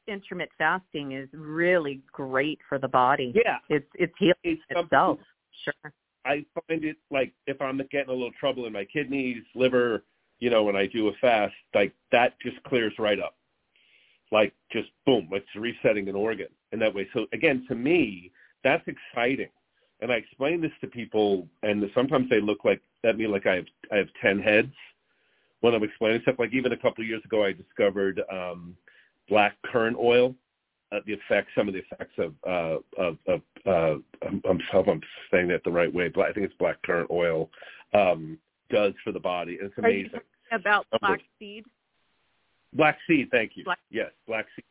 intermittent fasting is really great for the body. Yeah, it's it's healing it's itself. Sure. I find it like if I'm getting a little trouble in my kidneys, liver, you know, when I do a fast, like that just clears right up. Like just boom, it's resetting an organ in that way. So again, to me, that's exciting and I explain this to people, and sometimes they look like at me like I have I have ten heads when I'm explaining stuff. Like even a couple of years ago, I discovered um, black currant oil, uh, the effects, some of the effects of uh, of, of uh, I'm, I'm I'm saying that the right way. But I think it's black currant oil um, does for the body. It's amazing. about black seed. Black seed, thank you. Black- yes, black seed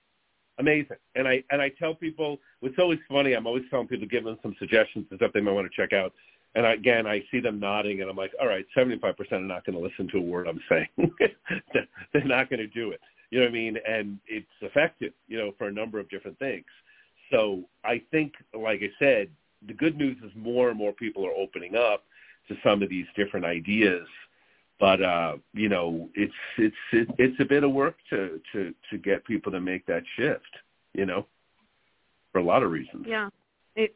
amazing. And I and I tell people it's always funny. I'm always telling people give them some suggestions and stuff they might want to check out. And I, again, I see them nodding, and I'm like, all right, 75% are not going to listen to a word I'm saying. They're not going to do it. You know what I mean? And it's effective, you know, for a number of different things. So I think, like I said, the good news is more and more people are opening up to some of these different ideas but uh, you know, it's it's it, it's a bit of work to to to get people to make that shift. You know, for a lot of reasons. Yeah, it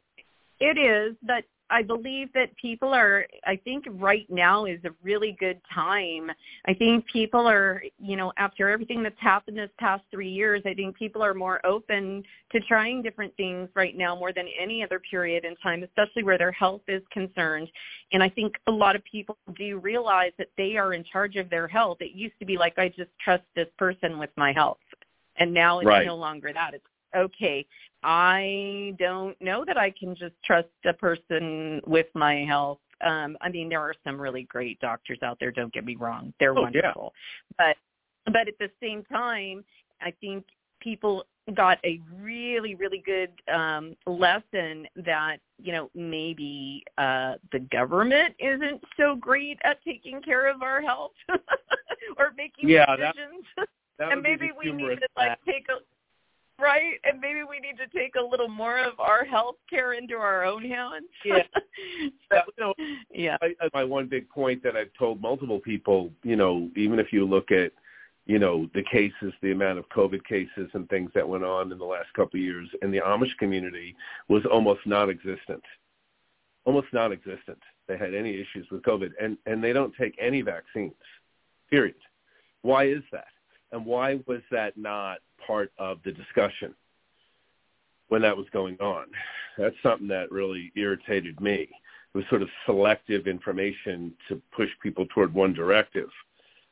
it is, but I believe that people are, I think right now is a really good time. I think people are, you know, after everything that's happened this past three years, I think people are more open to trying different things right now more than any other period in time, especially where their health is concerned. And I think a lot of people do realize that they are in charge of their health. It used to be like, I just trust this person with my health. And now it's right. no longer that. It's okay, I don't know that I can just trust a person with my health. Um, I mean, there are some really great doctors out there. Don't get me wrong; they're oh, wonderful. Yeah. But but at the same time, I think people got a really really good um lesson that you know maybe uh the government isn't so great at taking care of our health or making yeah, decisions that, that and maybe we need to like take a right? And maybe we need to take a little more of our health care into our own hands. Yeah. so, you know, yeah. I, my one big point that I've told multiple people, you know, even if you look at, you know, the cases, the amount of COVID cases and things that went on in the last couple of years in the Amish community was almost non-existent. Almost non-existent. They had any issues with COVID, and and they don't take any vaccines. Period. Why is that? And why was that not part of the discussion when that was going on. That's something that really irritated me. It was sort of selective information to push people toward one directive.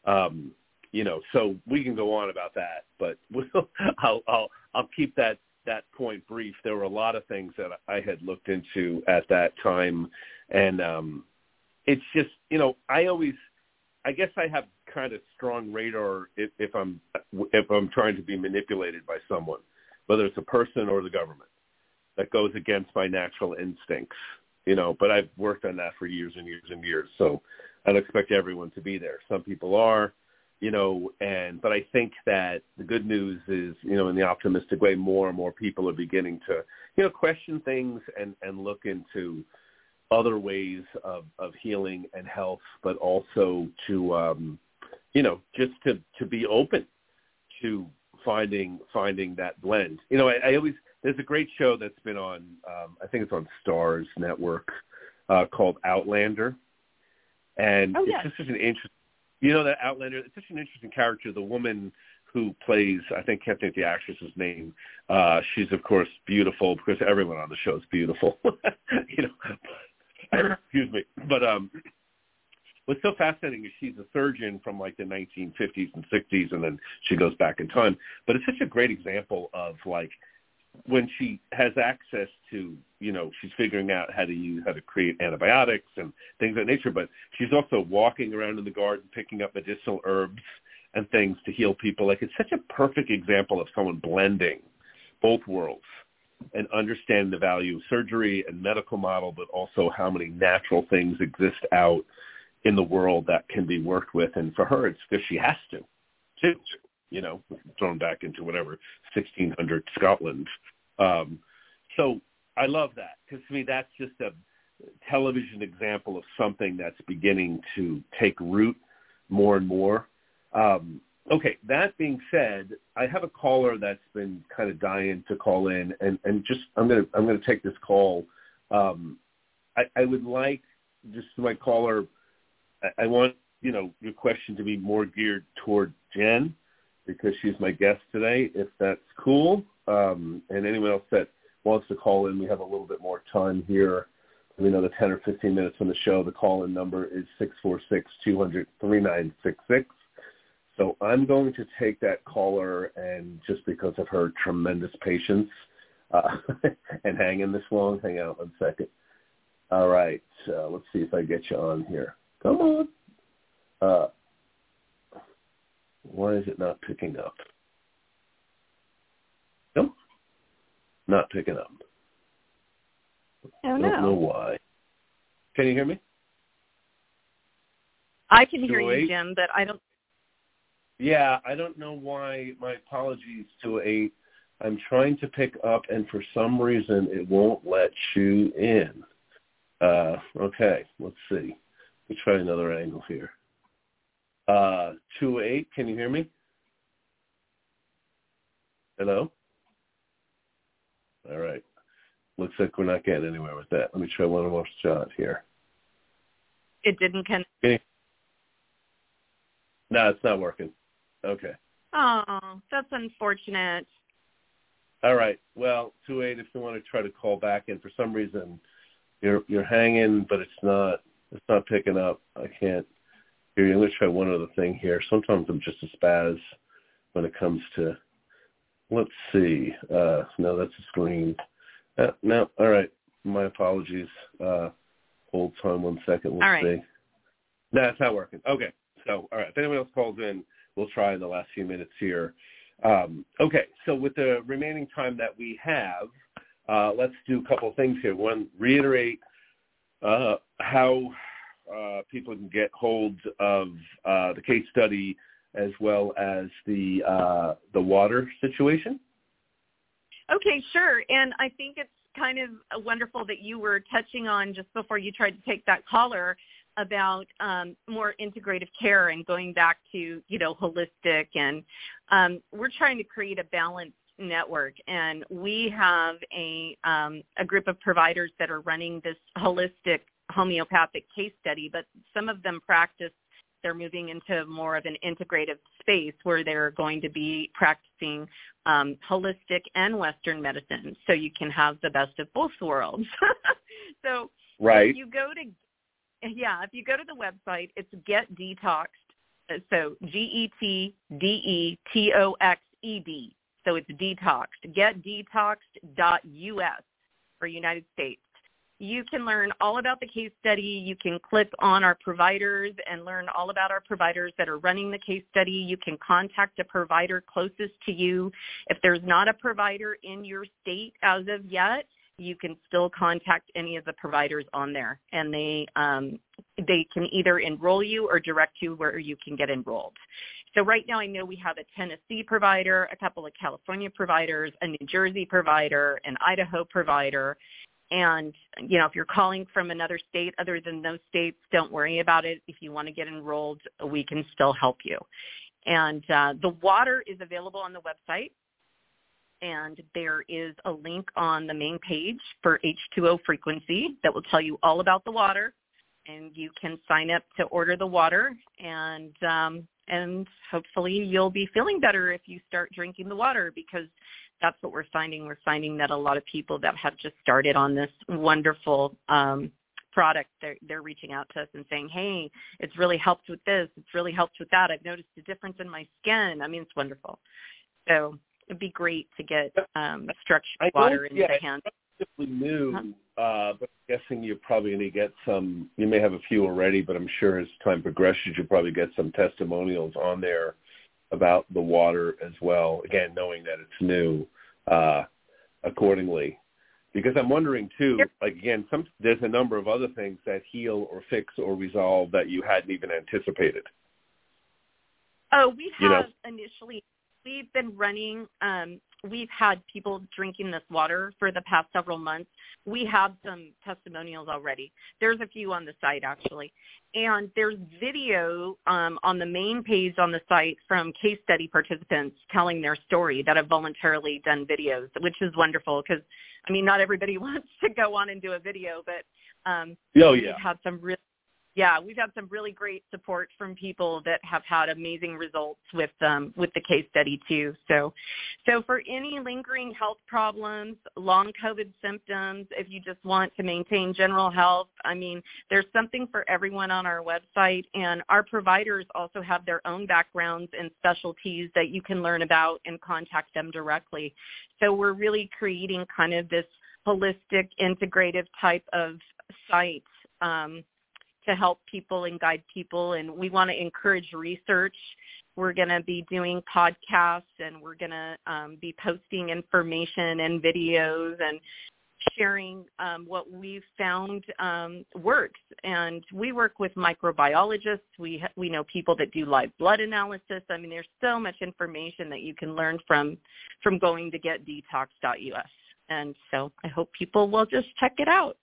Um, you know, so we can go on about that, but we'll, I'll, I'll, I'll keep that, that point brief. There were a lot of things that I had looked into at that time and um, it's just you know I always I guess I have kind of strong radar if, if I'm if I'm trying to be manipulated by someone, whether it's a person or the government, that goes against my natural instincts. You know, but I've worked on that for years and years and years, so I don't expect everyone to be there. Some people are, you know, and but I think that the good news is, you know, in the optimistic way, more and more people are beginning to, you know, question things and and look into other ways of of healing and health, but also to, um, you know, just to to be open to finding finding that blend. You know, I, I always there's a great show that's been on, um, I think it's on Starz Network, uh, called Outlander, and oh, yes. it's just such an interesting you know that Outlander. It's such an interesting character. The woman who plays, I think, can't think the actress's name. Uh, she's of course beautiful because everyone on the show is beautiful. you know, excuse me. But um, what's so fascinating is she's a surgeon from like the 1950s and 60s, and then she goes back in time. But it's such a great example of like when she has access to, you know, she's figuring out how to use, how to create antibiotics and things of that nature, but she's also walking around in the garden picking up medicinal herbs and things to heal people. Like it's such a perfect example of someone blending both worlds and understand the value of surgery and medical model, but also how many natural things exist out in the world that can be worked with. And for her, it's because she has to, too you know, thrown back into whatever 1600 Scotland. Um, so I love that because to me that's just a television example of something that's beginning to take root more and more. Um, okay, that being said, I have a caller that's been kind of dying to call in, and, and just I'm gonna I'm gonna take this call. Um, I, I would like just my caller. I, I want you know your question to be more geared toward Jen because she's my guest today, if that's cool. Um, and anyone else that wants to call in, we have a little bit more time here. We another 10 or 15 minutes on the show. The call-in number is 646-200-3966. So I'm going to take that caller and just because of her tremendous patience uh, and hanging this long, hang out one second. All right. Uh, let's see if I get you on here. Come on. Uh, why is it not picking up? Nope. Not picking up. Oh, no. Don't know why. Can you hear me? I can hear you, Jim, but I don't. Yeah, I don't know why. My apologies to a. I'm trying to pick up, and for some reason, it won't let you in. Uh, okay, let's see. Let's try another angle here. Uh, two eight. Can you hear me? Hello. All right. Looks like we're not getting anywhere with that. Let me try one more shot here. It didn't connect. No, it's not working. Okay. Oh, that's unfortunate. All right. Well, two eight. If you want to try to call back in, for some reason, you're you're hanging, but it's not it's not picking up. I can't here, I'm going to try one other thing here. Sometimes I'm just a spaz when it comes to, let's see. Uh, no, that's a screen. Uh, no, all right. My apologies. Uh, hold time one second. Let's all right. see. No, it's not working. Okay. So, all right. If anyone else calls in, we'll try in the last few minutes here. Um, okay. So with the remaining time that we have, uh, let's do a couple things here. One, reiterate uh, how uh, people can get hold of uh, the case study as well as the uh, the water situation? Okay, sure. And I think it's kind of wonderful that you were touching on just before you tried to take that caller about um, more integrative care and going back to you know holistic and um, we're trying to create a balanced network and we have a um, a group of providers that are running this holistic homeopathic case study, but some of them practice they're moving into more of an integrative space where they're going to be practicing um, holistic and Western medicine, so you can have the best of both worlds. so right. you go to yeah, if you go to the website, it's Get Detoxed. Uh, so G E T D E T O X E D. So it's detoxed. Getdetoxed.us for United States you can learn all about the case study. You can click on our providers and learn all about our providers that are running the case study. You can contact a provider closest to you. If there's not a provider in your state as of yet, you can still contact any of the providers on there and they um, they can either enroll you or direct you where you can get enrolled. So right now I know we have a Tennessee provider, a couple of California providers, a New Jersey provider, an Idaho provider. And, you know, if you're calling from another state other than those states, don't worry about it. If you want to get enrolled, we can still help you. And uh, the water is available on the website and there is a link on the main page for H2O frequency that will tell you all about the water and you can sign up to order the water and um, and hopefully you'll be feeling better if you start drinking the water because that's what we're finding. We're finding that a lot of people that have just started on this wonderful um, product, they're, they're reaching out to us and saying, hey, it's really helped with this. It's really helped with that. I've noticed a difference in my skin. I mean, it's wonderful. So it'd be great to get um, structured water into yeah, the hands. Relatively new, huh? uh, but I'm guessing you're probably going to get some. You may have a few already, but I'm sure as time progresses, you'll probably get some testimonials on there about the water as well. Again, knowing that it's new, uh, accordingly. Because I'm wondering too, like again, some there's a number of other things that heal or fix or resolve that you hadn't even anticipated. Oh, we have You know. initially we've been running um we've had people drinking this water for the past several months. We have some testimonials already. There's a few on the site actually. And there's video um, on the main page on the site from case study participants telling their story that have voluntarily done videos, which is wonderful because, I mean, not everybody wants to go on and do a video, but um, Oh yeah. we've had some really yeah, we've had some really great support from people that have had amazing results with um, with the case study too. So, so for any lingering health problems, long COVID symptoms, if you just want to maintain general health, I mean, there's something for everyone on our website, and our providers also have their own backgrounds and specialties that you can learn about and contact them directly. So we're really creating kind of this holistic, integrative type of site. Um, to help people and guide people and we want to encourage research. We're going to be doing podcasts and we're going to um, be posting information and videos and sharing um, what we've found um, works. And we work with microbiologists. We ha- we know people that do live blood analysis. I mean there's so much information that you can learn from from going to getdetox.us. and so i hope people will just check it out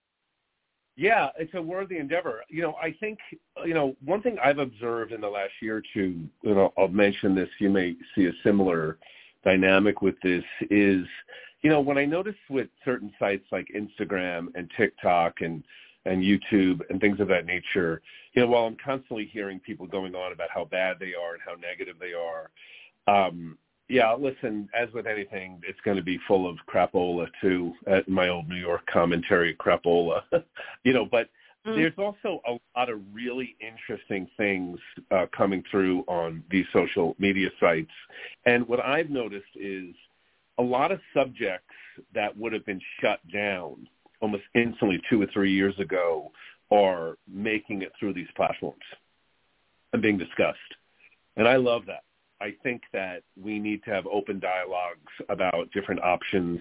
Yeah, it's a worthy endeavor. You know, I think, you know, one thing I've observed in the last year or two, you know, I'll mention this, you may see a similar dynamic with this, is, you know, when I notice with certain sites like Instagram and TikTok and, and YouTube and things of that nature, you know, while I'm constantly hearing people going on about how bad they are and how negative they are, um, yeah, listen, as with anything, it's going to be full of crapola too, at my old New York commentary crapola. you know, but Mm. there's also a lot of really interesting things uh, coming through on these social media sites. And what I've noticed is a lot of subjects that would have been shut down almost instantly two or three years ago are making it through these platforms and being discussed. And I love that. I think that we need to have open dialogues about different options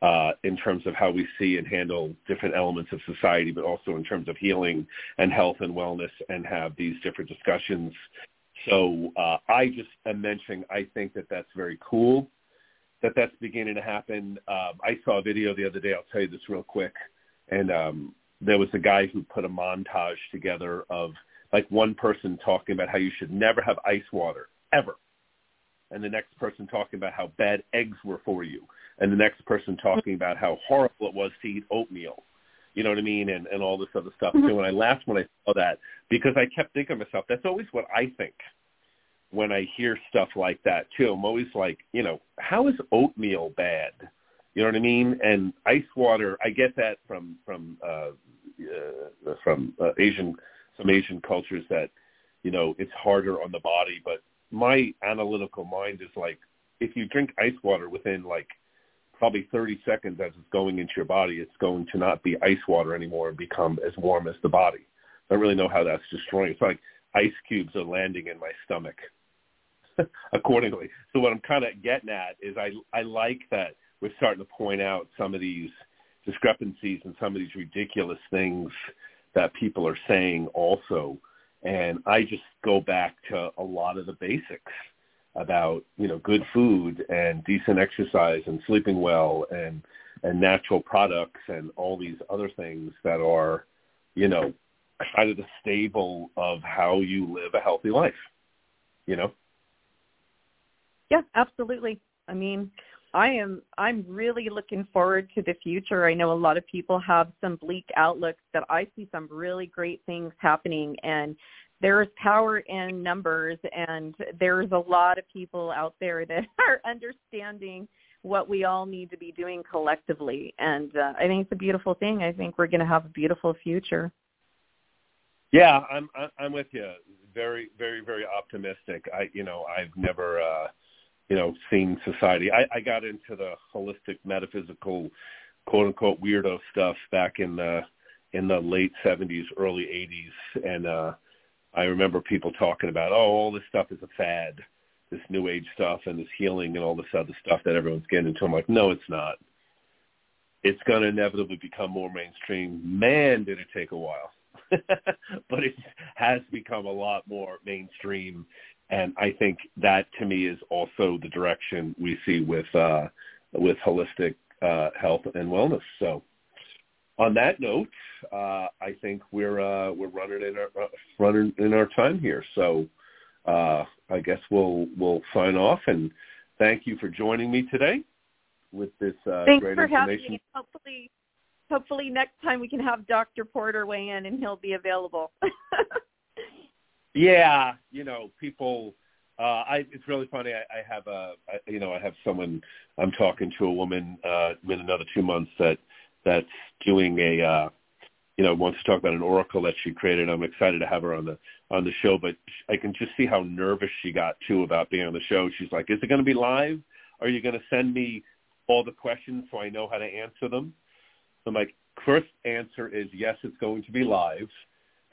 uh, in terms of how we see and handle different elements of society, but also in terms of healing and health and wellness and have these different discussions. So uh, I just am mentioning I think that that's very cool that that's beginning to happen. Um, I saw a video the other day. I'll tell you this real quick. And um, there was a guy who put a montage together of like one person talking about how you should never have ice water ever and the next person talking about how bad eggs were for you, and the next person talking about how horrible it was to eat oatmeal. You know what I mean? And, and all this other stuff too. And I laughed when I saw that because I kept thinking to myself, that's always what I think when I hear stuff like that too. I'm always like, you know, how is oatmeal bad? You know what I mean? And ice water, I get that from from uh, uh, from uh, Asian some Asian cultures that you know it's harder on the body, but my analytical mind is like if you drink ice water within like probably 30 seconds as it's going into your body, it's going to not be ice water anymore and become as warm as the body. I don't really know how that's destroying. It's like ice cubes are landing in my stomach accordingly. So what I'm kind of getting at is I I like that we're starting to point out some of these discrepancies and some of these ridiculous things that people are saying also. And I just go back to a lot of the basics about, you know, good food and decent exercise and sleeping well and, and natural products and all these other things that are, you know, kind of the stable of how you live a healthy life, you know? Yeah, absolutely. I mean, I am I'm really looking forward to the future. I know a lot of people have some bleak outlooks, but I see some really great things happening and there's power in numbers and there's a lot of people out there that are understanding what we all need to be doing collectively and uh, I think it's a beautiful thing. I think we're going to have a beautiful future. Yeah, I'm I'm with you. Very very very optimistic. I you know, I've never uh you know, seeing society. I, I got into the holistic metaphysical quote unquote weirdo stuff back in the in the late seventies, early eighties and uh I remember people talking about, oh, all this stuff is a fad, this new age stuff and this healing and all this other stuff that everyone's getting into. I'm like, no, it's not. It's going to inevitably become more mainstream. Man, did it take a while. but it has become a lot more mainstream and I think that to me is also the direction we see with uh, with holistic uh, health and wellness. So, on that note, uh, I think we're uh, we're running in our uh, running in our time here. So, uh, I guess we'll we'll sign off and thank you for joining me today with this uh, Thanks great for information. Having me. Hopefully, hopefully next time we can have Dr. Porter weigh in and he'll be available. Yeah, you know, people. Uh, I it's really funny. I, I have a, I, you know, I have someone. I'm talking to a woman uh, in another two months that that's doing a, uh, you know, wants to talk about an oracle that she created. I'm excited to have her on the on the show, but I can just see how nervous she got too about being on the show. She's like, "Is it going to be live? Are you going to send me all the questions so I know how to answer them?" So I'm like, first answer is yes, it's going to be live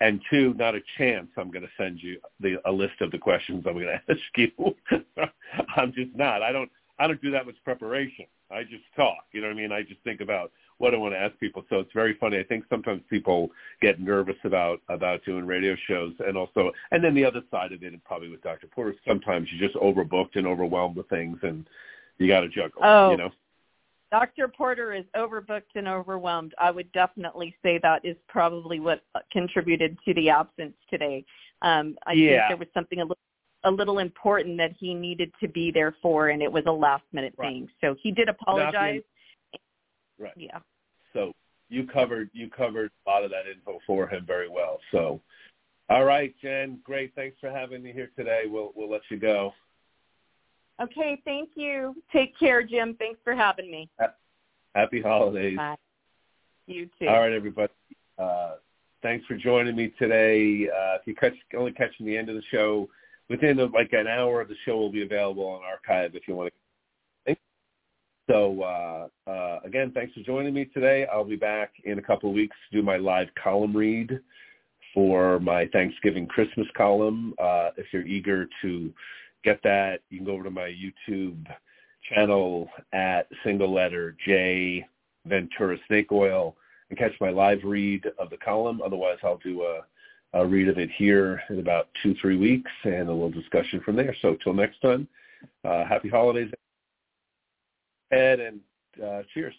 and two, not a chance I'm going to send you the, a list of the questions I'm going to ask you. I'm just not. I don't. I don't do that much preparation. I just talk. You know what I mean? I just think about what I want to ask people. So it's very funny. I think sometimes people get nervous about about doing radio shows, and also, and then the other side of it, and probably with Dr. Porter, sometimes you're just overbooked and overwhelmed with things, and you got to juggle. Oh. You know. Dr. Porter is overbooked and overwhelmed. I would definitely say that is probably what contributed to the absence today. Um, I Yeah. think there was something a little, a little important that he needed to be there for, and it was a last minute Right. thing. So he did apologize. Right. Yeah. So you covered you covered a lot of that info for him very well. So, all right, Jen, great. Thanks for having me here today. We'll we'll let you go. Okay. Thank you. Take care, Jim. Thanks for having me. Happy holidays. Bye. You too. All right, everybody. Uh, thanks for joining me today. Uh, if you catch only catching the end of the show, within the, like an hour the show will be available on archive if you want to. So uh, uh, again, thanks for joining me today. I'll be back in a couple of weeks to do my live column read for my Thanksgiving Christmas column. Uh, if you're eager to get that, you can go over to my YouTube channel at single letter J Ventura Snake Oil and catch my live read of the column. Otherwise, I'll do a, a read of it here in about two, three weeks and a little discussion from there. So till next time, uh, happy holidays, Ed, and uh, cheers.